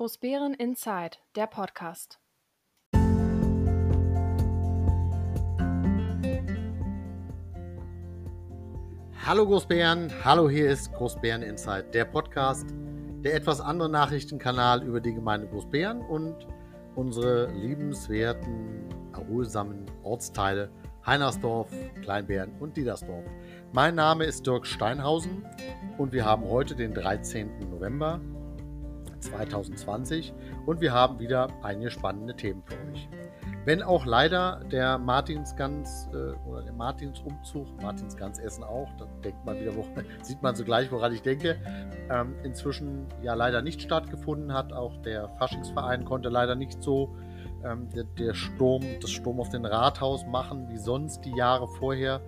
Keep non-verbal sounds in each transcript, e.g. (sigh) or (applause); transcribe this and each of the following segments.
Großbären Inside, der Podcast. Hallo Großbären, hallo hier ist Großbären Inside, der Podcast, der etwas andere Nachrichtenkanal über die Gemeinde Großbären und unsere liebenswerten, erholsamen Ortsteile Heinersdorf, Kleinbären und Diedersdorf. Mein Name ist Dirk Steinhausen und wir haben heute den 13. November 2020 und wir haben wieder einige spannende Themen für euch. Wenn auch leider der Martinsgans äh, oder der Martinsumzug, Martinsgans essen auch, da denkt man wieder, wo, (laughs) sieht man so gleich, woran ich denke, ähm, inzwischen ja leider nicht stattgefunden hat. Auch der Faschingsverein konnte leider nicht so ähm, der, der, Sturm, das Sturm auf den Rathaus machen wie sonst die Jahre vorher.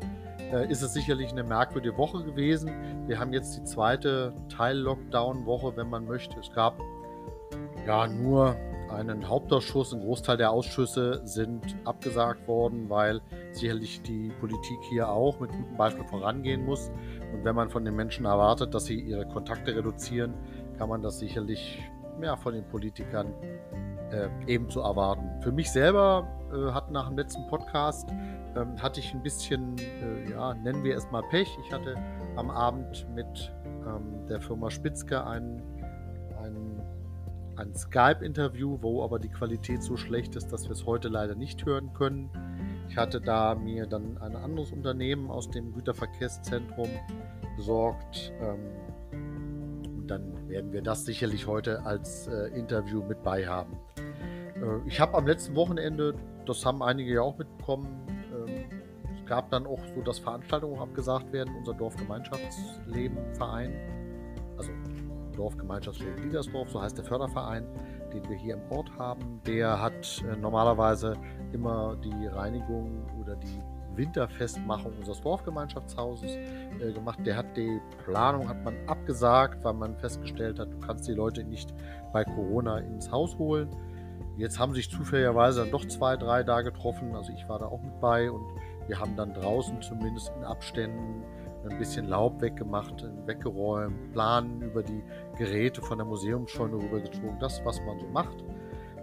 Äh, ist es sicherlich eine merkwürdige Woche gewesen. Wir haben jetzt die zweite Teil-Lockdown-Woche, wenn man möchte. Es gab ja nur einen Hauptausschuss. Ein Großteil der Ausschüsse sind abgesagt worden, weil sicherlich die Politik hier auch mit gutem Beispiel vorangehen muss. Und wenn man von den Menschen erwartet, dass sie ihre Kontakte reduzieren, kann man das sicherlich ja, von den Politikern äh, ebenso erwarten. Für mich selber äh, hat nach dem letzten Podcast ähm, hatte ich ein bisschen, äh, ja, nennen wir es mal Pech. Ich hatte am Abend mit ähm, der Firma Spitzke ein, ein, ein Skype-Interview, wo aber die Qualität so schlecht ist, dass wir es heute leider nicht hören können. Ich hatte da mir dann ein anderes Unternehmen aus dem Güterverkehrszentrum besorgt. Ähm, und dann werden wir das sicherlich heute als äh, Interview mit bei haben. Äh, ich habe am letzten Wochenende, das haben einige ja auch mitbekommen, es gab dann auch so, dass Veranstaltungen abgesagt werden. Unser Dorfgemeinschaftsleben Verein, also Dorfgemeinschaftsleben Liedersdorf, so heißt der Förderverein, den wir hier im Ort haben, der hat äh, normalerweise immer die Reinigung oder die Winterfestmachung unseres Dorfgemeinschaftshauses äh, gemacht. Der hat die Planung hat man abgesagt, weil man festgestellt hat, du kannst die Leute nicht bei Corona ins Haus holen. Jetzt haben sich zufälligerweise dann doch zwei, drei da getroffen. Also ich war da auch mit bei und wir haben dann draußen zumindest in Abständen ein bisschen Laub weggemacht, weggeräumt, Planen über die Geräte von der Museumsscheune rübergezogen, das, was man so macht.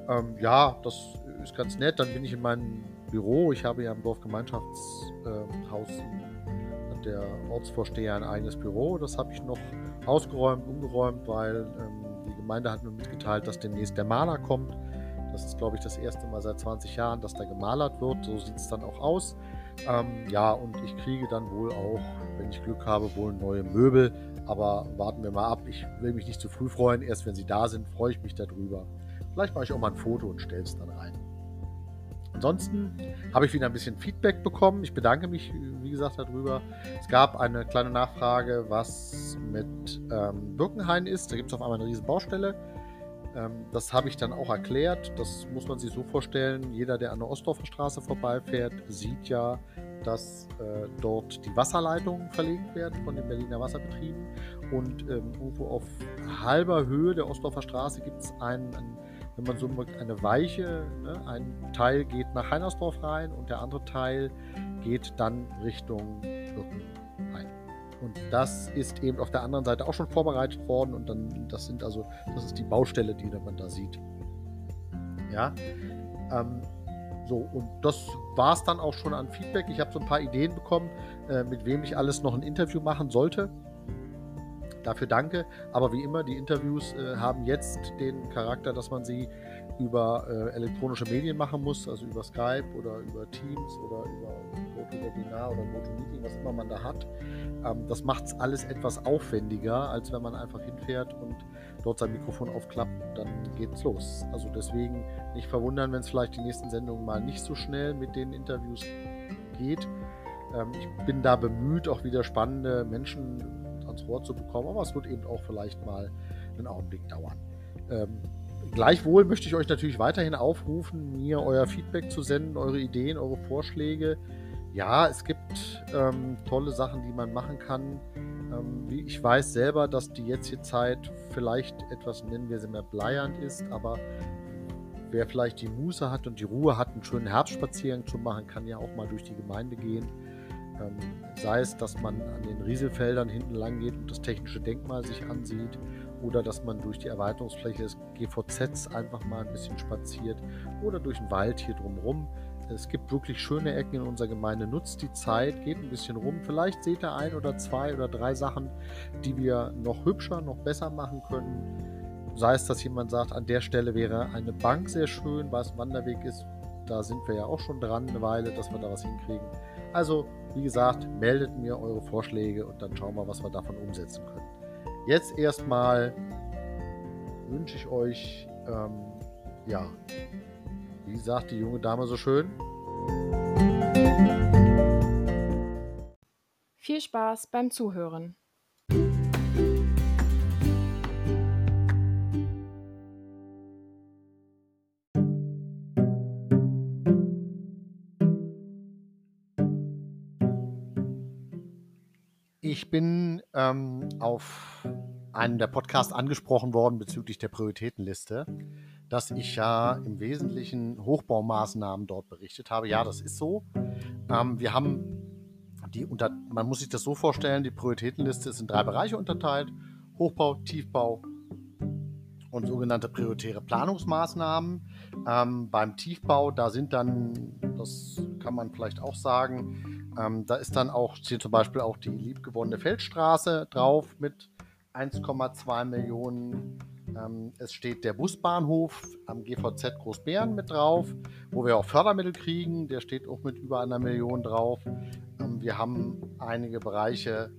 Ähm, ja, das ist ganz nett. Dann bin ich in meinem Büro. Ich habe ja im Dorfgemeinschaftshaus äh, der Ortsvorsteher ein eigenes Büro. Das habe ich noch ausgeräumt, umgeräumt, weil ähm, die Gemeinde hat mir mitgeteilt, dass demnächst der Maler kommt. Das ist, glaube ich, das erste Mal seit 20 Jahren, dass da gemalert wird. So sieht es dann auch aus. Ähm, ja, und ich kriege dann wohl auch, wenn ich Glück habe, wohl neue Möbel. Aber warten wir mal ab. Ich will mich nicht zu früh freuen. Erst wenn sie da sind, freue ich mich darüber. Vielleicht mache ich auch mal ein Foto und stelle es dann rein. Ansonsten habe ich wieder ein bisschen Feedback bekommen. Ich bedanke mich, wie gesagt, darüber. Es gab eine kleine Nachfrage, was mit ähm, Birkenhain ist. Da gibt es auf einmal eine riesen Baustelle. Ähm, das habe ich dann auch erklärt. Das muss man sich so vorstellen. Jeder, der an der Ostdorfer Straße vorbeifährt, sieht ja, dass äh, dort die Wasserleitungen verlegt werden von den Berliner Wasserbetrieben. Und ähm, irgendwo auf halber Höhe der Ostdorfer Straße gibt es einen, einen, wenn man so mögt, eine Weiche. Ne? Ein Teil geht nach Heinersdorf rein und der andere Teil geht dann Richtung Birken. Und das ist eben auf der anderen Seite auch schon vorbereitet worden und dann, das sind also, das ist die Baustelle, die man da sieht. Ja. Ähm, so, und das war es dann auch schon an Feedback. Ich habe so ein paar Ideen bekommen, äh, mit wem ich alles noch ein Interview machen sollte. Dafür danke. Aber wie immer, die Interviews äh, haben jetzt den Charakter, dass man sie über äh, elektronische Medien machen muss, also über Skype oder über Teams oder über GoToWebinar oder GoToMeeting, was immer man da hat. Ähm, das macht es alles etwas aufwendiger, als wenn man einfach hinfährt und dort sein Mikrofon aufklappt und dann geht's los. Also deswegen nicht verwundern, wenn es vielleicht die nächsten Sendungen mal nicht so schnell mit den Interviews geht. Ähm, ich bin da bemüht, auch wieder spannende Menschen ans Wort zu bekommen, aber es wird eben auch vielleicht mal einen Augenblick dauern. Ähm, Gleichwohl möchte ich euch natürlich weiterhin aufrufen, mir euer Feedback zu senden, eure Ideen, eure Vorschläge. Ja, es gibt ähm, tolle Sachen, die man machen kann. Ähm, ich weiß selber, dass die jetzige Zeit vielleicht etwas, nennen wir sie mehr bleiernd ist, aber wer vielleicht die Muße hat und die Ruhe hat, einen schönen Herbstspaziergang zu machen, kann ja auch mal durch die Gemeinde gehen. Ähm, sei es, dass man an den Rieselfeldern hinten lang geht und das technische Denkmal sich ansieht oder dass man durch die Erweiterungsfläche des GVZs einfach mal ein bisschen spaziert oder durch den Wald hier drumherum. Es gibt wirklich schöne Ecken in unserer Gemeinde. Nutzt die Zeit, geht ein bisschen rum. Vielleicht seht ihr ein oder zwei oder drei Sachen, die wir noch hübscher, noch besser machen können. Sei es, dass jemand sagt, an der Stelle wäre eine Bank sehr schön, weil es ein Wanderweg ist. Da sind wir ja auch schon dran eine Weile, dass wir da was hinkriegen. Also, wie gesagt, meldet mir eure Vorschläge und dann schauen wir, was wir davon umsetzen können. Jetzt erstmal wünsche ich euch, ähm, ja, wie sagt die junge Dame so schön? Viel Spaß beim Zuhören. Ich bin ähm, auf einem der Podcasts angesprochen worden bezüglich der Prioritätenliste dass ich ja im Wesentlichen Hochbaumaßnahmen dort berichtet habe. Ja, das ist so. Ähm, wir haben die unter, man muss sich das so vorstellen, die Prioritätenliste ist in drei Bereiche unterteilt. Hochbau, Tiefbau und sogenannte prioritäre Planungsmaßnahmen. Ähm, beim Tiefbau, da sind dann, das kann man vielleicht auch sagen, ähm, da ist dann auch, steht zum Beispiel auch die liebgewonnene Feldstraße drauf mit 1,2 Millionen ähm, es steht der Busbahnhof am GVZ Großbären mit drauf, wo wir auch Fördermittel kriegen. Der steht auch mit über einer Million drauf. Ähm, wir haben einige Bereiche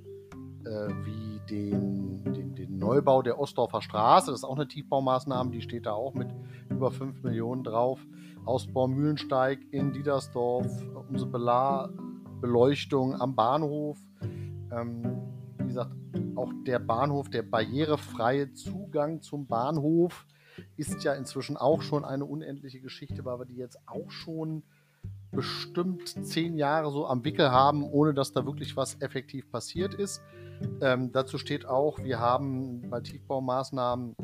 äh, wie den, den, den, Neubau der Ostdorfer Straße. Das ist auch eine Tiefbaumaßnahme, die steht da auch mit über 5 Millionen drauf. Ausbau Mühlensteig in Diedersdorf, unsere Belar Beleuchtung am Bahnhof. Ähm, wie gesagt, auch der Bahnhof, der barrierefreie Zugang zum Bahnhof ist ja inzwischen auch schon eine unendliche Geschichte, weil wir die jetzt auch schon bestimmt zehn Jahre so am Wickel haben, ohne dass da wirklich was effektiv passiert ist. Ähm, dazu steht auch, wir haben bei Tiefbaumaßnahmen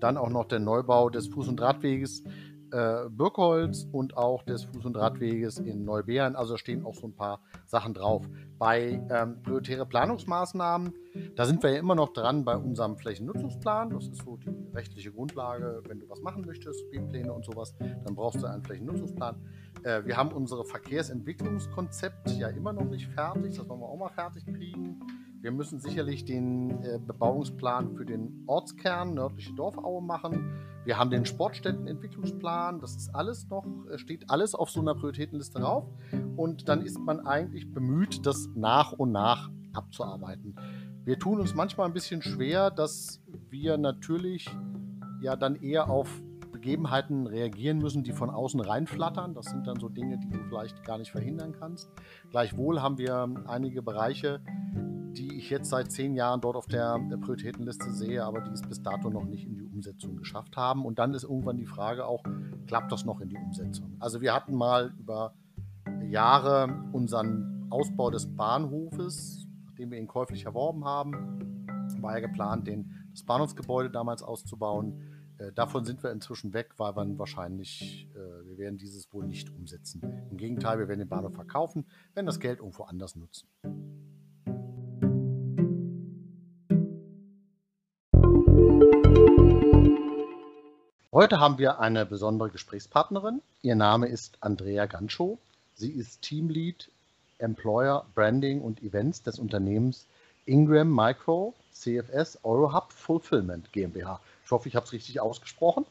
dann auch noch der Neubau des Fuß- und Radweges äh, Birkholz und auch des Fuß- und Radweges in Neubeeren. Also stehen auch so ein paar Sachen drauf. Bei ähm, prioritäre Planungsmaßnahmen, da sind wir ja immer noch dran bei unserem Flächennutzungsplan. Das ist so die rechtliche Grundlage, wenn du was machen möchtest, B-Pläne und sowas, dann brauchst du einen Flächennutzungsplan. Äh, wir haben unsere Verkehrsentwicklungskonzept ja immer noch nicht fertig. Das wollen wir auch mal fertig kriegen. Wir müssen sicherlich den äh, Bebauungsplan für den Ortskern nördliche Dorfaue machen. Wir haben den Sportstättenentwicklungsplan. Das ist alles noch, äh, steht alles auf so einer Prioritätenliste drauf. Und dann ist man eigentlich bemüht, das nach und nach abzuarbeiten. Wir tun uns manchmal ein bisschen schwer, dass wir natürlich ja dann eher auf Begebenheiten reagieren müssen, die von außen reinflattern. Das sind dann so Dinge, die du vielleicht gar nicht verhindern kannst. Gleichwohl haben wir einige Bereiche, ich jetzt seit zehn Jahren dort auf der, Prioritätenliste sehe, aber die es bis dato noch nicht in die Umsetzung geschafft haben. Und dann ist irgendwann die Frage auch, klappt das noch in die Umsetzung? Also wir hatten mal über Jahre unseren Ausbau des Bahnhofes, nachdem wir ihn käuflich erworben haben, war ja geplant, den, das Bahnhofsgebäude damals auszubauen. Äh, davon sind wir inzwischen weg, weil wir wahrscheinlich, äh, wir werden dieses wohl nicht umsetzen. Im Gegenteil, wir werden den Bahnhof verkaufen, werden das Geld irgendwo anders nutzen. Heute haben wir eine besondere Gesprächspartnerin. Ihr Name ist Andrea Gancho. Sie ist Teamlead Employer Branding und Events des Unternehmens Ingram Micro CFS Eurohub Fulfillment GmbH. Ich hoffe, ich habe es richtig ausgesprochen.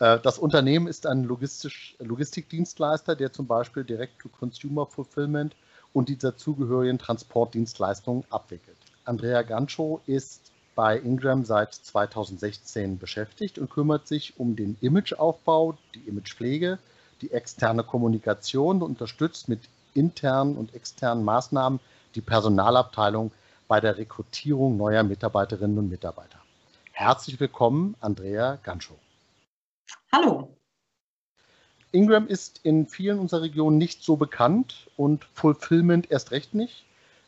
Äh, das Unternehmen ist ein Logistikdienstleister, der zum Beispiel Direct-to-Consumer Fulfillment und die dazugehörigen Transportdienstleistungen abwickelt. Andrea Gancho ist bei Ingram seit 2016 beschäftigt und kümmert sich um den Imageaufbau, die Imagepflege, die externe Kommunikation und unterstützt mit internen und externen Maßnahmen die Personalabteilung bei der Rekrutierung neuer Mitarbeiterinnen und Mitarbeiter. Herzlich willkommen, Andrea Ganschow. Hallo. Ingram ist in vielen unserer Regionen nicht so bekannt und Fulfillment erst recht nicht.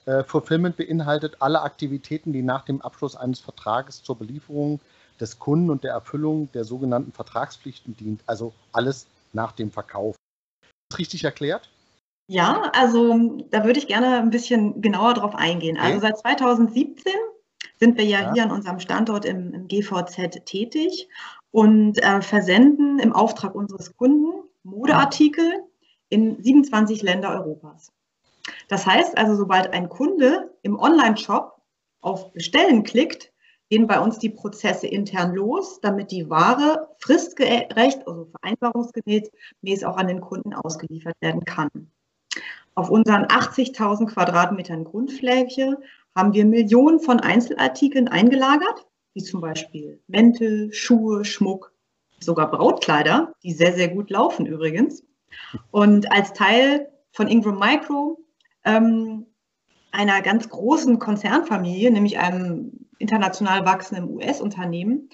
Äh, Fulfillment beinhaltet alle Aktivitäten, die nach dem Abschluss eines Vertrages zur Belieferung des Kunden und der Erfüllung der sogenannten Vertragspflichten dient, also alles nach dem Verkauf. Ist das richtig erklärt? Ja, also da würde ich gerne ein bisschen genauer drauf eingehen. Also seit 2017 sind wir ja, ja. hier an unserem Standort im, im GVZ tätig und äh, versenden im Auftrag unseres Kunden Modeartikel in 27 Länder Europas. Das heißt also, sobald ein Kunde im Online-Shop auf Bestellen klickt, gehen bei uns die Prozesse intern los, damit die Ware fristgerecht, also vereinbarungsgemäß auch an den Kunden ausgeliefert werden kann. Auf unseren 80.000 Quadratmetern Grundfläche haben wir Millionen von Einzelartikeln eingelagert, wie zum Beispiel Mäntel, Schuhe, Schmuck, sogar Brautkleider, die sehr, sehr gut laufen übrigens. Und als Teil von Ingram Micro, ähm, einer ganz großen Konzernfamilie, nämlich einem international wachsenden US-Unternehmen,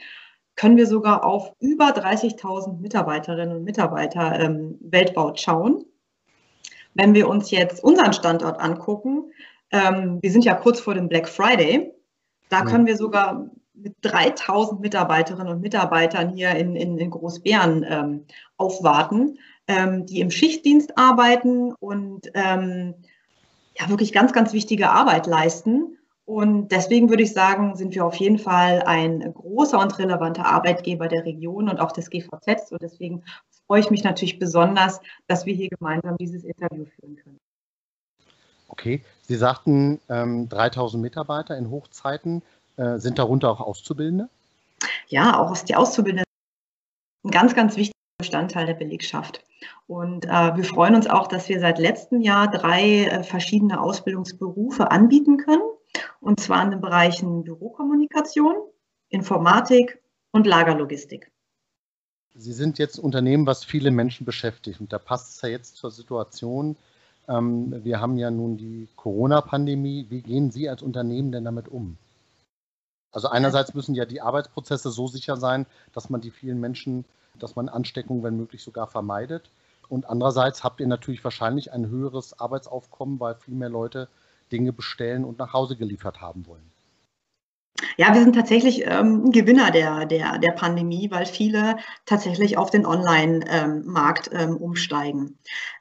können wir sogar auf über 30.000 Mitarbeiterinnen und Mitarbeiter ähm, weltweit schauen. Wenn wir uns jetzt unseren Standort angucken, ähm, wir sind ja kurz vor dem Black Friday, da können wir sogar mit 3000 Mitarbeiterinnen und Mitarbeitern hier in, in, in Großbären ähm, aufwarten, ähm, die im Schichtdienst arbeiten und ähm, ja, wirklich ganz, ganz wichtige Arbeit leisten. Und deswegen würde ich sagen, sind wir auf jeden Fall ein großer und relevanter Arbeitgeber der Region und auch des GVZ. Und deswegen freue ich mich natürlich besonders, dass wir hier gemeinsam dieses Interview führen können. Okay, Sie sagten ähm, 3000 Mitarbeiter in Hochzeiten. Äh, sind darunter auch Auszubildende? Ja, auch aus die Auszubildenden. Ein ganz, ganz wichtiger Bestandteil der Belegschaft. Und äh, wir freuen uns auch, dass wir seit letztem Jahr drei äh, verschiedene Ausbildungsberufe anbieten können. Und zwar in den Bereichen Bürokommunikation, Informatik und Lagerlogistik. Sie sind jetzt Unternehmen, was viele Menschen beschäftigt. Und da passt es ja jetzt zur Situation. Ähm, wir haben ja nun die Corona-Pandemie. Wie gehen Sie als Unternehmen denn damit um? Also einerseits müssen ja die Arbeitsprozesse so sicher sein, dass man die vielen Menschen, dass man Ansteckungen, wenn möglich, sogar vermeidet. Und andererseits habt ihr natürlich wahrscheinlich ein höheres Arbeitsaufkommen, weil viel mehr Leute Dinge bestellen und nach Hause geliefert haben wollen. Ja, wir sind tatsächlich ähm, Gewinner der, der, der Pandemie, weil viele tatsächlich auf den Online-Markt ähm, umsteigen.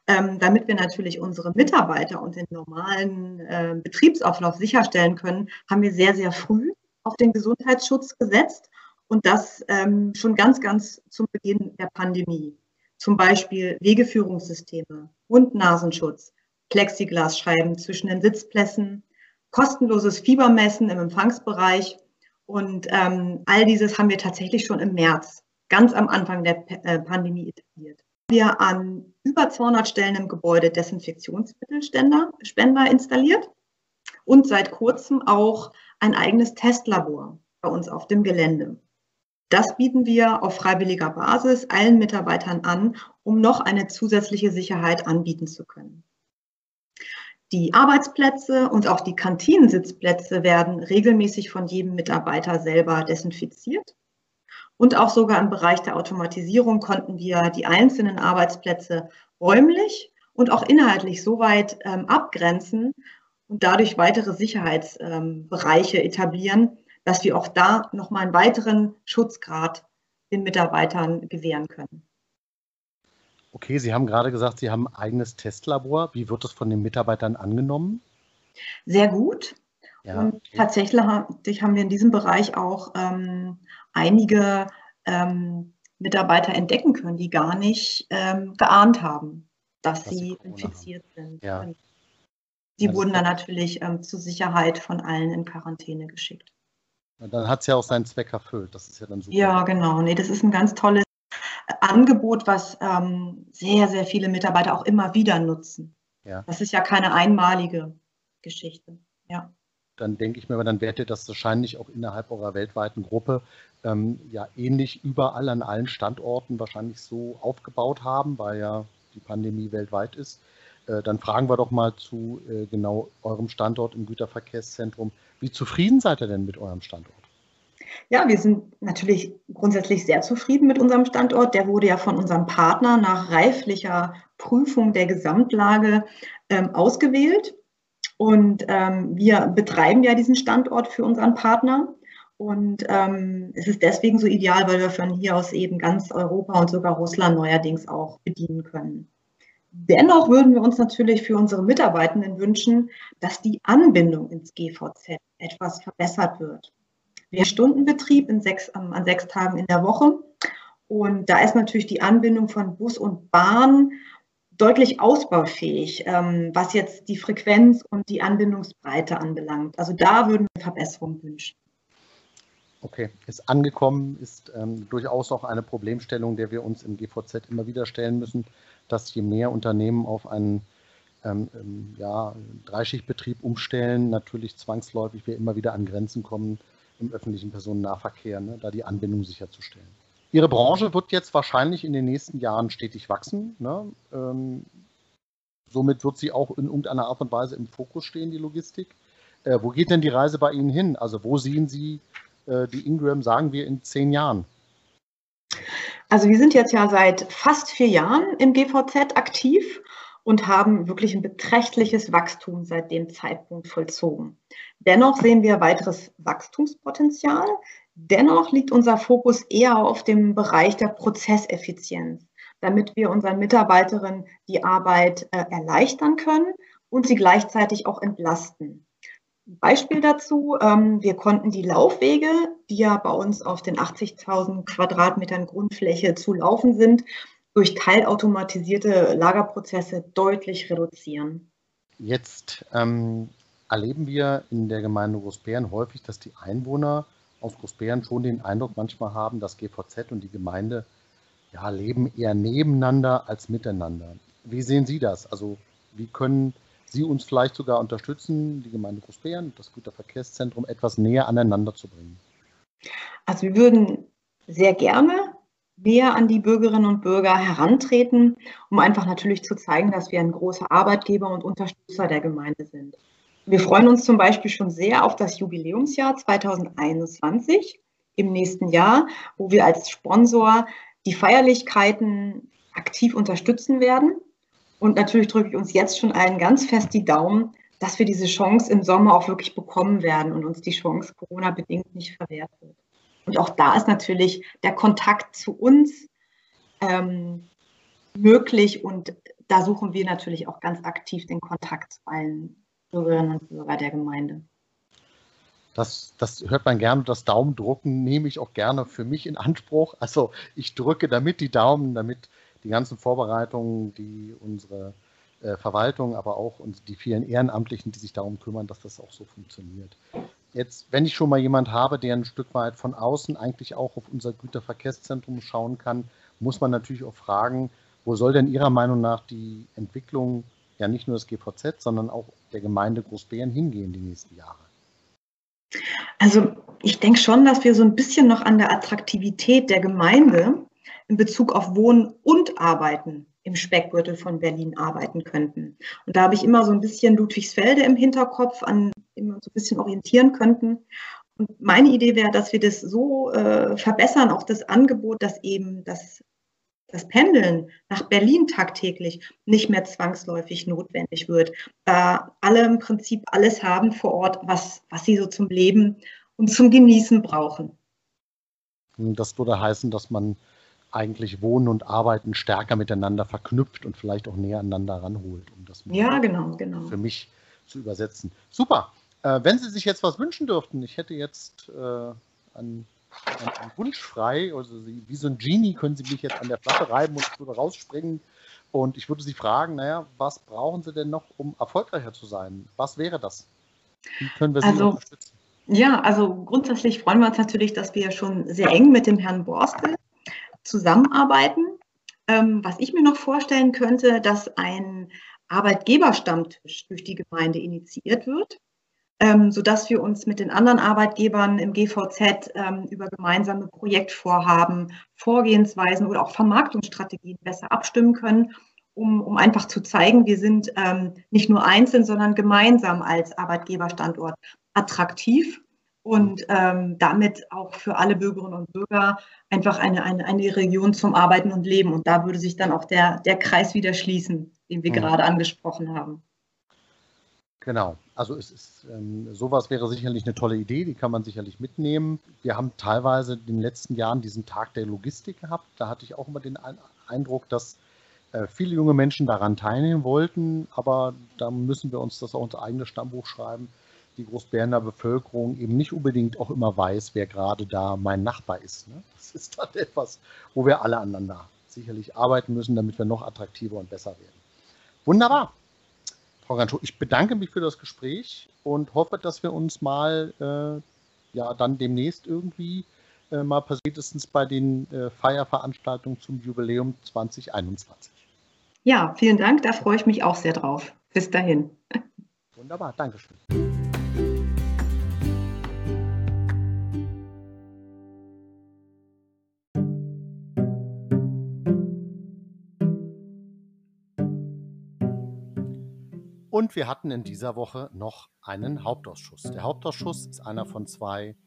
Ähm, damit wir natürlich unsere Mitarbeiter und den normalen äh, Betriebsauflauf sicherstellen können, haben wir sehr, sehr früh auf den Gesundheitsschutz gesetzt und das ähm, schon ganz, ganz zum Beginn der Pandemie. Zum Beispiel Wegeführungssysteme, Mund-Nasenschutz, Plexiglasscheiben zwischen den Sitzplätzen, kostenloses Fiebermessen im Empfangsbereich und ähm, all dieses haben wir tatsächlich schon im März, ganz am Anfang der P äh, Pandemie etabliert. Wir an über 200 Stellen im Gebäude Desinfektionsmittelspender Spender installiert und seit kurzem auch ein eigenes Testlabor bei uns auf dem Gelände. Das bieten wir auf freiwilliger Basis allen Mitarbeitern an, um noch eine zusätzliche Sicherheit anbieten zu können. Die Arbeitsplätze und auch die Kantinensitzplätze werden regelmäßig von jedem Mitarbeiter selber desinfiziert. Und auch sogar im Bereich der Automatisierung konnten wir die einzelnen Arbeitsplätze räumlich und auch inhaltlich so weit ähm, abgrenzen und dadurch weitere Sicherheitsbereiche ähm, etablieren, dass wir auch da nochmal einen weiteren Schutzgrad den Mitarbeitern gewähren können. Okay, Sie haben gerade gesagt, Sie haben ein eigenes Testlabor. Wie wird das von den Mitarbeitern angenommen? Sehr gut. Ja, und tatsächlich haben wir in diesem Bereich auch ähm, einige ähm, Mitarbeiter entdecken können, die gar nicht ähm, geahnt haben, dass Was sie infiziert haben. sind. Ja. Die ja, wurden dann natürlich ähm, zur Sicherheit von allen in Quarantäne geschickt. Dann hat es ja auch seinen Zweck erfüllt. Das ist ja dann super. Ja, genau. Nee, das ist ein ganz tolles Angebot, was ähm, sehr, sehr viele Mitarbeiter auch immer wieder nutzen. Ja. Das ist ja keine einmalige Geschichte. Ja. Dann denke ich mir, dann werdet ihr das wahrscheinlich auch innerhalb eurer weltweiten Gruppe ähm, ja ähnlich überall an allen Standorten wahrscheinlich so aufgebaut haben, weil ja die Pandemie weltweit ist. Äh, dann fragen wir doch mal zu äh, genau eurem Standort im Güterverkehrszentrum. Wie zufrieden seid ihr denn mit eurem Standort? Ja, wir sind natürlich grundsätzlich sehr zufrieden mit unserem Standort. Der wurde ja von unserem Partner nach reiflicher Prüfung der Gesamtlage ähm, ausgewählt. Und ähm, wir betreiben ja diesen Standort für unseren Partner. Und ähm, es ist deswegen so ideal, weil wir von hier aus eben ganz Europa und sogar Russland neuerdings auch bedienen können. Dennoch würden wir uns natürlich für unsere Mitarbeitenden wünschen, dass die Anbindung ins GVZ etwas verbessert wird. Wir haben Stundenbetrieb sechs, an sechs Tagen in der Woche. Und da ist natürlich die Anbindung von Bus und Bahn deutlich ausbaufähig, ähm, was jetzt die Frequenz und die Anbindungsbreite anbelangt. Also da würden wir Verbesserungen wünschen. Okay, ist angekommen, ist ähm, durchaus auch eine Problemstellung, der wir uns im GVZ immer wieder stellen müssen, dass je mehr Unternehmen auf einen ähm, ähm, ja, Dreischichtbetrieb umstellen, natürlich zwangsläufig wir immer wieder an Grenzen kommen im öffentlichen Personennahverkehr, ne, da die Anbindung sicherzustellen. Ihre Branche wird jetzt wahrscheinlich in den nächsten Jahren stetig wachsen. Ne? Ähm, somit wird sie auch in irgendeiner Art und Weise im Fokus stehen, die Logistik. Äh, wo geht denn die Reise bei Ihnen hin? Also wo sehen Sie äh, die Ingram, sagen wir, in zehn Jahren? Also wir sind jetzt ja seit fast vier Jahren im GVZ aktiv und haben wirklich ein beträchtliches Wachstum seit dem Zeitpunkt vollzogen. Dennoch sehen wir weiteres Wachstumspotenzial. Dennoch liegt unser Fokus eher auf dem Bereich der Prozesseffizienz, damit wir unseren Mitarbeiterinnen die Arbeit äh, erleichtern können und sie gleichzeitig auch entlasten. Beispiel dazu, ähm, wir konnten die Laufwege, die ja bei uns auf den 80.000 Quadratmetern Grundfläche zu laufen sind, durch teilautomatisierte Lagerprozesse deutlich reduzieren. Jetzt ähm, erleben wir in der Gemeinde Großbären häufig, dass die Einwohner aus Großbären schon den Eindruck manchmal haben, dass GVZ und die Gemeinde ja, leben eher nebeneinander als miteinander. Wie sehen Sie das? Also wie können Sie uns vielleicht sogar unterstützen, die Gemeinde Großbären das Güterverkehrszentrum etwas näher aneinander zu bringen? Also wir würden sehr gerne näher an die Bürgerinnen und Bürger herantreten, um einfach natürlich zu zeigen, dass wir ein großer Arbeitgeber und Unterstützer der Gemeinde sind. Wir freuen uns zum Beispiel schon sehr auf das Jubiläumsjahr 2021 im nächsten Jahr, wo wir als Sponsor die Feierlichkeiten aktiv unterstützen werden. Und natürlich drücke ich uns jetzt schon allen ganz fest die Daumen, dass wir diese Chance im Sommer auch wirklich bekommen werden und uns die Chance Corona-bedingt nicht verwehrt wird. Und auch da ist natürlich der Kontakt zu uns ähm, möglich und da suchen wir natürlich auch ganz aktiv den Kontakt zu allen Bürgerinnen und Bürgern der Gemeinde. Das, das hört man gerne. Das Daumendrucken nehme ich auch gerne für mich in Anspruch. Also ich drücke damit die Daumen, damit die ganzen Vorbereitungen, die unsere äh, Verwaltung, aber auch uns, die vielen Ehrenamtlichen, die sich darum kümmern, dass das auch so funktioniert. Jetzt, wenn ich schon mal jemand habe, der ein Stück weit von außen eigentlich auch auf unser Güterverkehrszentrum schauen kann, muss man natürlich auch fragen, wo soll denn Ihrer Meinung nach die Entwicklung ja nicht nur des GVZ, sondern auch der Gemeinde Großbären hingehen die nächsten Jahre? Also ich denke schon, dass wir so ein bisschen noch an der Attraktivität der Gemeinde in Bezug auf Wohnen und Arbeiten im Speckgürtel von Berlin arbeiten könnten. Und da habe ich immer so ein bisschen Ludwigsfelde im Hinterkopf, an dem wir uns so ein bisschen orientieren könnten. Und meine Idee wäre, dass wir das so äh, verbessern, auch das Angebot, dass eben das, das Pendeln nach Berlin tagtäglich nicht mehr zwangsläufig notwendig wird. Da alle im Prinzip alles haben vor Ort, was, was sie so zum Leben und zum Genießen brauchen. Das würde heißen, dass man eigentlich Wohnen und Arbeiten stärker miteinander verknüpft und vielleicht auch näher aneinander ranholt, um das ja, genau, genau. für mich zu übersetzen. Super. Äh, wenn Sie sich jetzt was wünschen dürften, ich hätte jetzt äh, einen, einen, einen, Wunsch frei, also Sie, wie so ein Genie können Sie mich jetzt an der Flasche reiben und ich würde rausspringen. Und ich würde Sie fragen, naja, was brauchen Sie denn noch, um erfolgreicher zu sein? Was wäre das? Wie können wir Sie also, unterstützen? Ja, also grundsätzlich freuen wir uns natürlich, dass wir schon sehr eng mit dem Herrn Borstel zusammenarbeiten. Ähm, was ich mir noch vorstellen könnte, dass ein Arbeitgeberstammtisch durch die Gemeinde initiiert wird, ähm, sodass wir uns mit den anderen Arbeitgebern im GVZ ähm, über gemeinsame Projektvorhaben, Vorgehensweisen oder auch Vermarktungsstrategien besser abstimmen können, um, um einfach zu zeigen, wir sind ähm, nicht nur einzeln, sondern gemeinsam als Arbeitgeberstandort attraktiv und ähm, damit auch für alle Bürgerinnen und Bürger einfach eine, eine, eine Region zum Arbeiten und Leben. Und da würde sich dann auch der, der Kreis wieder schließen, den wir mhm. gerade angesprochen haben. Genau, also es ist, ähm, sowas wäre sicherlich eine tolle Idee, die kann man sicherlich mitnehmen. Wir haben teilweise in den letzten Jahren diesen Tag der Logistik gehabt. Da hatte ich auch immer den Eindruck, dass äh, viele junge Menschen daran teilnehmen wollten, aber da müssen wir uns das auch ins eigene Stammbuch schreiben die Großbärener Bevölkerung eben nicht unbedingt auch immer weiß, wer gerade da mein Nachbar ist. Ne? Das (laughs) ist dann etwas, wo wir alle aneinander sicherlich arbeiten müssen, damit wir noch attraktiver und besser werden. Wunderbar. Frau Gantow, ich bedanke mich für das Gespräch und hoffe, dass wir uns mal äh, ja dann demnächst irgendwie äh, mal spätestens bei den äh, Feierveranstaltungen zum Jubiläum 2021. Ja, vielen Dank. Da freue ich mich auch sehr drauf. Bis dahin. Wunderbar, Dankeschön. Und wir hatten in dieser Woche noch einen Hauptausschuss. Der Hauptausschuss ist einer von zwei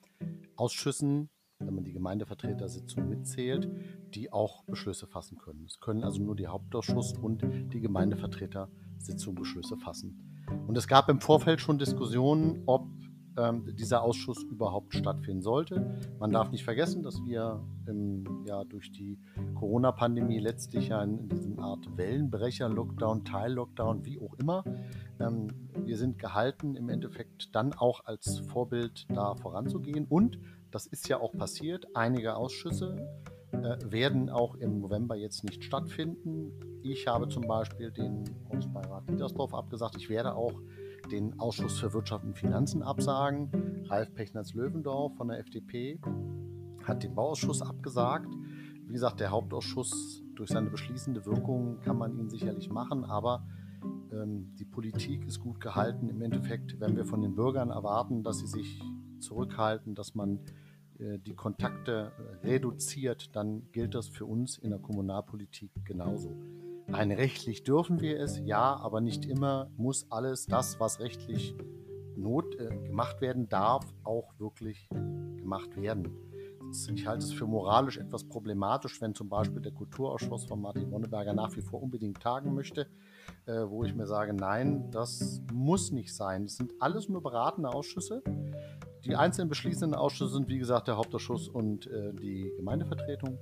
Ausschüssen, wenn man die Gemeindevertretersitzung mitzählt, die auch Beschlüsse fassen können. Es können also nur die Hauptausschuss und die Gemeindevertretersitzung Beschlüsse fassen. Und es gab im Vorfeld schon Diskussionen, ob ähm, dieser Ausschuss überhaupt stattfinden sollte. Man darf nicht vergessen, dass wir im, ja, durch die Corona-Pandemie letztlich ja in, in diesem Art Wellenbrecher, Lockdown, Teil-Lockdown, wie auch immer, ähm, wir sind gehalten, im Endeffekt dann auch als Vorbild da voranzugehen. Und das ist ja auch passiert. Einige Ausschüsse äh, werden auch im November jetzt nicht stattfinden. Ich habe zum Beispiel den Ortsbeirat Niedersdorf abgesagt. Ich werde auch den Ausschuss für Wirtschaft und Finanzen absagen. Ralf Pechners-Löwendorf von der FDP hat den Bauausschuss abgesagt. Wie gesagt, der Hauptausschuss durch seine beschließende Wirkung kann man ihn sicherlich machen, aber ähm, die Politik ist gut gehalten. Im Endeffekt, wenn wir von den Bürgern erwarten, dass sie sich zurückhalten, dass man äh, die Kontakte reduziert, dann gilt das für uns in der Kommunalpolitik genauso. Rein rechtlich dürfen wir es, ja, aber nicht immer muss alles das, was rechtlich not äh, gemacht werden darf, auch wirklich gemacht werden. Ich halte es für moralisch etwas problematisch, wenn zum Beispiel der Kulturausschuss von Martin Wonneberger nach wie vor unbedingt tagen möchte, äh, wo ich mir sage, nein, das muss nicht sein. Es sind alles nur beratende Ausschüsse. Die einzelnen beschließenden Ausschüsse sind, wie gesagt, der Hauptausschuss und äh, die Gemeindevertretung.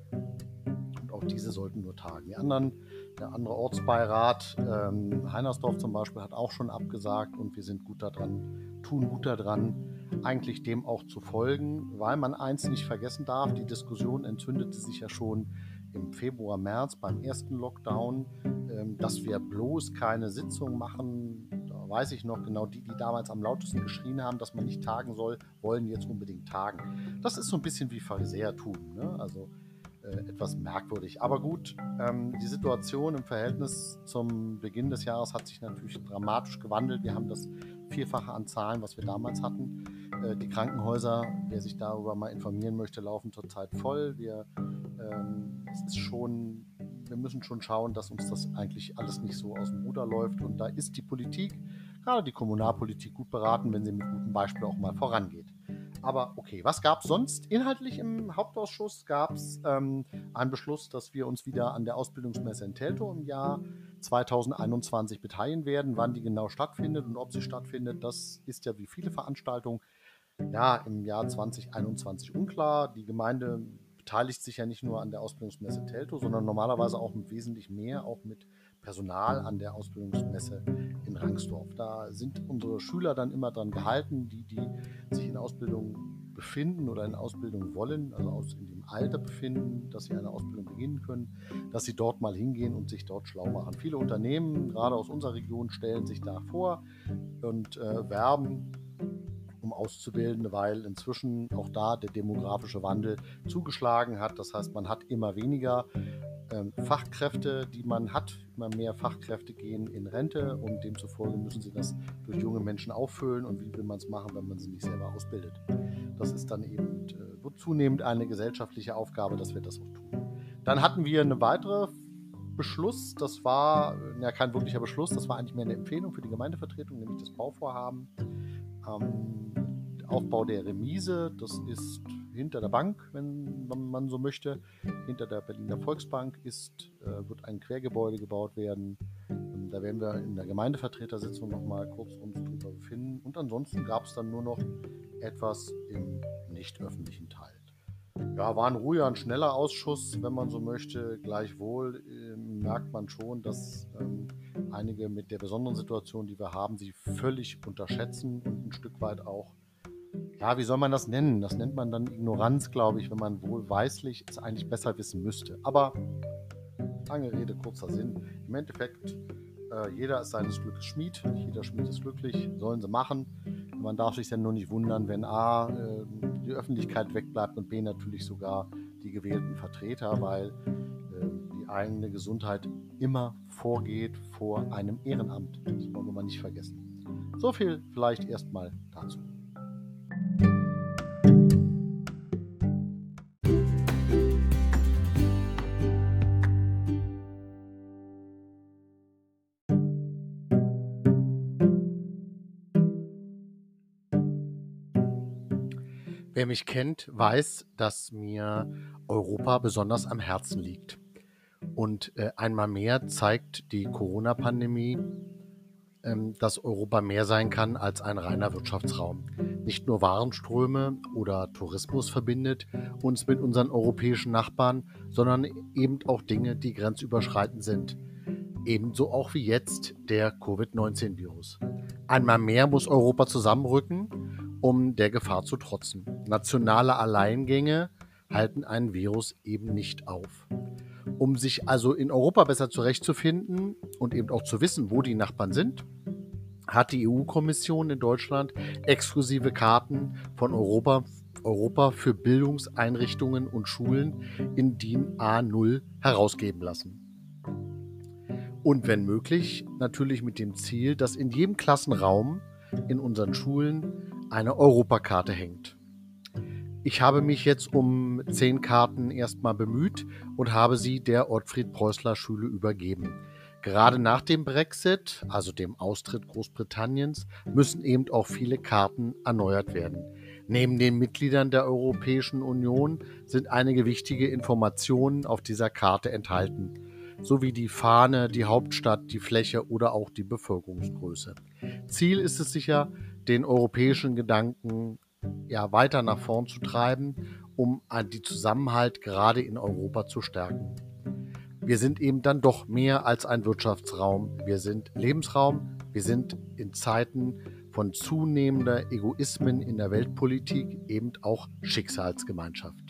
Und auch diese sollten nur tagen. Die anderen der andere Ortsbeirat, ähm, Heinersdorf zum Beispiel, hat auch schon abgesagt und wir sind gut daran, tun gut daran, eigentlich dem auch zu folgen, weil man eins nicht vergessen darf, die Diskussion entzündete sich ja schon im Februar, März beim ersten Lockdown, ähm, dass wir bloß keine Sitzung machen. Da weiß ich noch genau, die, die damals am lautesten geschrien haben, dass man nicht tagen soll, wollen jetzt unbedingt tagen. Das ist so ein bisschen wie Pharisäertum. Ne? Also etwas merkwürdig. Aber gut, ähm, die Situation im Verhältnis zum Beginn des Jahres hat sich natürlich dramatisch gewandelt. Wir haben das Vierfache an Zahlen, was wir damals hatten. Äh, die Krankenhäuser, wer sich darüber mal informieren möchte, laufen zurzeit voll. Wir, ähm, es ist schon, wir müssen schon schauen, dass uns das eigentlich alles nicht so aus dem Ruder läuft. Und da ist die Politik, gerade die Kommunalpolitik, gut beraten, wenn sie mit gutem Beispiel auch mal vorangeht. Aber okay, was gab es sonst? Inhaltlich im Hauptausschuss gab es ähm, einen Beschluss, dass wir uns wieder an der Ausbildungsmesse in Teltow im Jahr 2021 beteiligen werden. Wann die genau stattfindet und ob sie stattfindet, das ist ja wie viele Veranstaltungen ja im Jahr 2021 unklar. Die Gemeinde beteiligt sich ja nicht nur an der Ausbildungsmesse Teltow, sondern normalerweise auch mit wesentlich mehr, auch mit Personal an der Ausbildungsmesse in Rangsdorf. Da sind unsere Schüler dann immer dran gehalten, die, die sich in Ausbildung befinden oder in Ausbildung wollen, also aus, in dem Alter befinden, dass sie eine Ausbildung beginnen können, dass sie dort mal hingehen und sich dort schlau machen. Viele Unternehmen, gerade aus unserer Region, stellen sich da vor und äh, werben um Auszubildende, weil inzwischen auch da der demografische Wandel zugeschlagen hat. Das heißt, man hat immer weniger ähm, Fachkräfte, die man hat. Immer mehr Fachkräfte gehen in Rente und demzufolge müssen sie das durch junge Menschen auffüllen. Und wie will man es machen, wenn man sie nicht selber ausbildet? Das ist dann eben äh, wird zunehmend eine gesellschaftliche Aufgabe, dass wir das auch tun. Dann hatten wir eine weitere Beschluss, das war ja kein wirklicher Beschluss, das war eigentlich mehr eine Empfehlung für die Gemeindevertretung, nämlich das Bauvorhaben. Ähm, Aufbau der Remise, das ist hinter der Bank, wenn man so möchte. Hinter der Berliner Volksbank ist, äh, wird ein Quergebäude gebaut werden. Ähm, da werden wir in der Gemeindevertretersitzung nochmal kurz uns drüber befinden. Und ansonsten gab es dann nur noch etwas im nicht öffentlichen Teil. Ja, war ein ruhiger, ein schneller Ausschuss, wenn man so möchte. Gleichwohl äh, merkt man schon, dass ähm, einige mit der besonderen Situation, die wir haben, sie völlig unterschätzen und ein Stück weit auch, ja, wie soll man das nennen? Das nennt man dann Ignoranz, glaube ich, wenn man wohlweislich es eigentlich besser wissen müsste. Aber lange Rede, kurzer Sinn. Im Endeffekt, äh, jeder ist seines Glückes Schmied, jeder Schmied ist glücklich, sollen sie machen. Man darf sich dann nur nicht wundern, wenn A, äh, die Öffentlichkeit wegbleibt und B, natürlich sogar die gewählten Vertreter, weil eigene Gesundheit immer vorgeht vor einem Ehrenamt. Das wollen wir mal nicht vergessen. So viel vielleicht erstmal dazu. Wer mich kennt, weiß, dass mir Europa besonders am Herzen liegt. Und äh, einmal mehr zeigt die Corona-Pandemie, ähm, dass Europa mehr sein kann als ein reiner Wirtschaftsraum. Nicht nur Warenströme oder Tourismus verbindet uns mit unseren europäischen Nachbarn, sondern eben auch Dinge, die grenzüberschreitend sind. Ebenso auch wie jetzt der Covid-19-Virus. Einmal mehr muss Europa zusammenrücken um der Gefahr zu trotzen. Nationale Alleingänge halten ein Virus eben nicht auf. Um sich also in Europa besser zurechtzufinden und eben auch zu wissen, wo die Nachbarn sind, hat die EU-Kommission in Deutschland exklusive Karten von Europa, Europa für Bildungseinrichtungen und Schulen in DIN A0 herausgeben lassen. Und wenn möglich, natürlich mit dem Ziel, dass in jedem Klassenraum in unseren Schulen eine Europakarte hängt. Ich habe mich jetzt um zehn Karten erstmal bemüht und habe sie der Ottfried Preußler Schule übergeben. Gerade nach dem Brexit, also dem Austritt Großbritanniens, müssen eben auch viele Karten erneuert werden. Neben den Mitgliedern der Europäischen Union sind einige wichtige Informationen auf dieser Karte enthalten, sowie die Fahne, die Hauptstadt, die Fläche oder auch die Bevölkerungsgröße. Ziel ist es sicher, den europäischen Gedanken ja, weiter nach vorn zu treiben, um die Zusammenhalt gerade in Europa zu stärken. Wir sind eben dann doch mehr als ein Wirtschaftsraum. Wir sind Lebensraum. Wir sind in Zeiten von zunehmender Egoismen in der Weltpolitik eben auch Schicksalsgemeinschaft.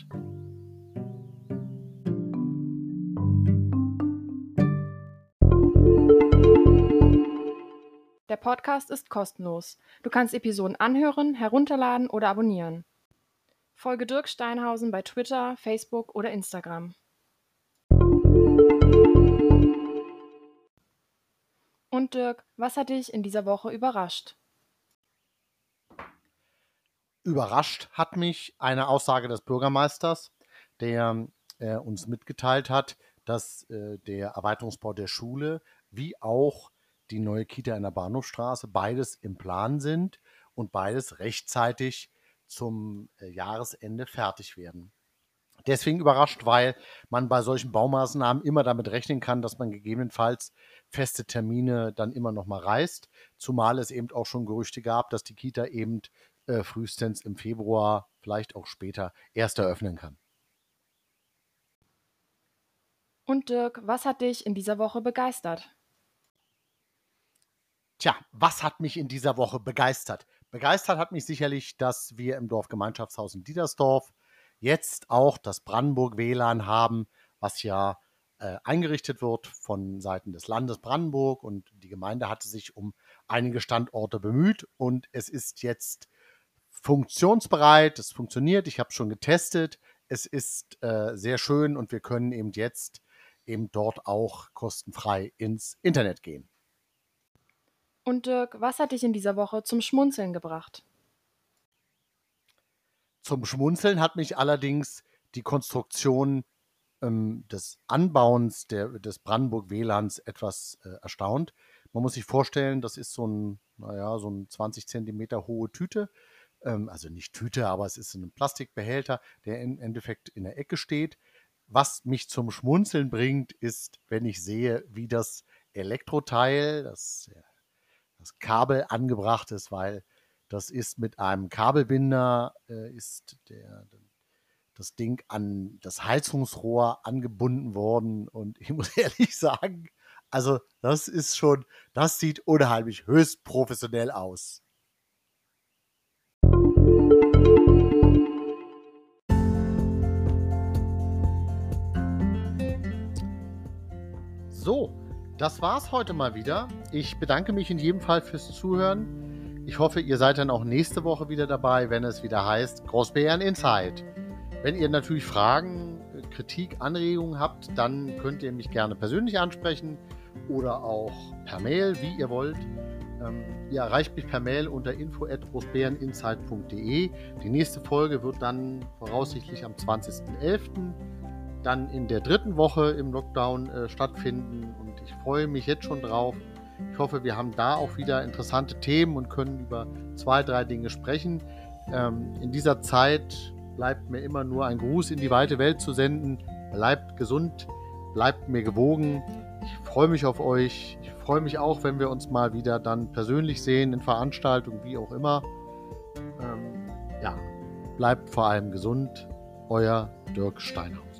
Podcast ist kostenlos. Du kannst Episoden anhören, herunterladen oder abonnieren. Folge Dirk Steinhausen bei Twitter, Facebook oder Instagram. Und Dirk, was hat dich in dieser Woche überrascht? Überrascht hat mich eine Aussage des Bürgermeisters, der äh, uns mitgeteilt hat, dass äh, der Erweiterungsbau der Schule wie auch die neue Kita in der Bahnhofstraße, beides im Plan sind und beides rechtzeitig zum äh, Jahresende fertig werden. Deswegen überrascht, weil man bei solchen Baumaßnahmen immer damit rechnen kann, dass man gegebenenfalls feste Termine dann immer noch mal reißt. Zumal es eben auch schon Gerüchte gab, dass die Kita eben äh, frühestens im Februar, vielleicht auch später, erst eröffnen kann. Und Dirk, was hat dich in dieser Woche begeistert? Tja, was hat mich in dieser Woche begeistert? Begeistert hat mich sicherlich, dass wir im Dorfgemeinschaftshaus in Diedersdorf jetzt auch das Brandenburg WLAN haben, was ja äh, eingerichtet wird von Seiten des Landes Brandenburg. Und die Gemeinde hatte sich um einige Standorte bemüht. Und es ist jetzt funktionsbereit, es funktioniert, ich habe schon getestet, es ist äh, sehr schön. Und wir können eben jetzt eben dort auch kostenfrei ins Internet gehen. Und Dirk, was hat dich in dieser Woche zum Schmunzeln gebracht? Zum Schmunzeln hat mich allerdings die Konstruktion ähm, des Anbauens der, des Brandenburg-WLANs etwas äh, erstaunt. Man muss sich vorstellen, das ist so ein, naja, so ein 20 Zentimeter hohe Tüte. Ähm, also nicht Tüte, aber es ist ein Plastikbehälter, der im Endeffekt in der Ecke steht. Was mich zum Schmunzeln bringt, ist, wenn ich sehe, wie das Elektroteil, das das Kabel angebracht ist, weil das ist mit einem Kabelbinder, äh, ist der, das Ding an das Heizungsrohr angebunden worden. Und ich (laughs) muss ehrlich sagen, Also, das ist schon, das sieht unheimlich höchst professionell aus. So, das war's heute mal wieder. Ich bedanke mich in jedem Fall fürs Zuhören. Ich hoffe, ihr seid dann auch nächste Woche wieder dabei, wenn es wieder heißt Großbären Insight. Wenn ihr natürlich Fragen, Kritik, Anregungen habt, dann könnt ihr mich gerne persönlich ansprechen oder auch per Mail, wie ihr wollt. Ähm, ihr erreicht mich per Mail unter info@großbäreninsight.de. Die nächste Folge wird dann voraussichtlich am 20.11. dann in der dritten Woche im Lockdown äh, stattfinden und ich freue mich jetzt schon drauf. Ich hoffe, wir haben da auch wieder interessante Themen und können über zwei, drei Dinge sprechen. Ähm, in dieser Zeit bleibt mir immer nur ein Gruß in die weite Welt zu senden. Bleibt gesund, bleibt mir gewogen. Ich freue mich auf euch. Ich freue mich auch, wenn wir uns mal wieder dann persönlich sehen, in Veranstaltungen, wie auch immer. Ähm, ja, bleibt vor allem gesund. Euer Dirk Steinhaus.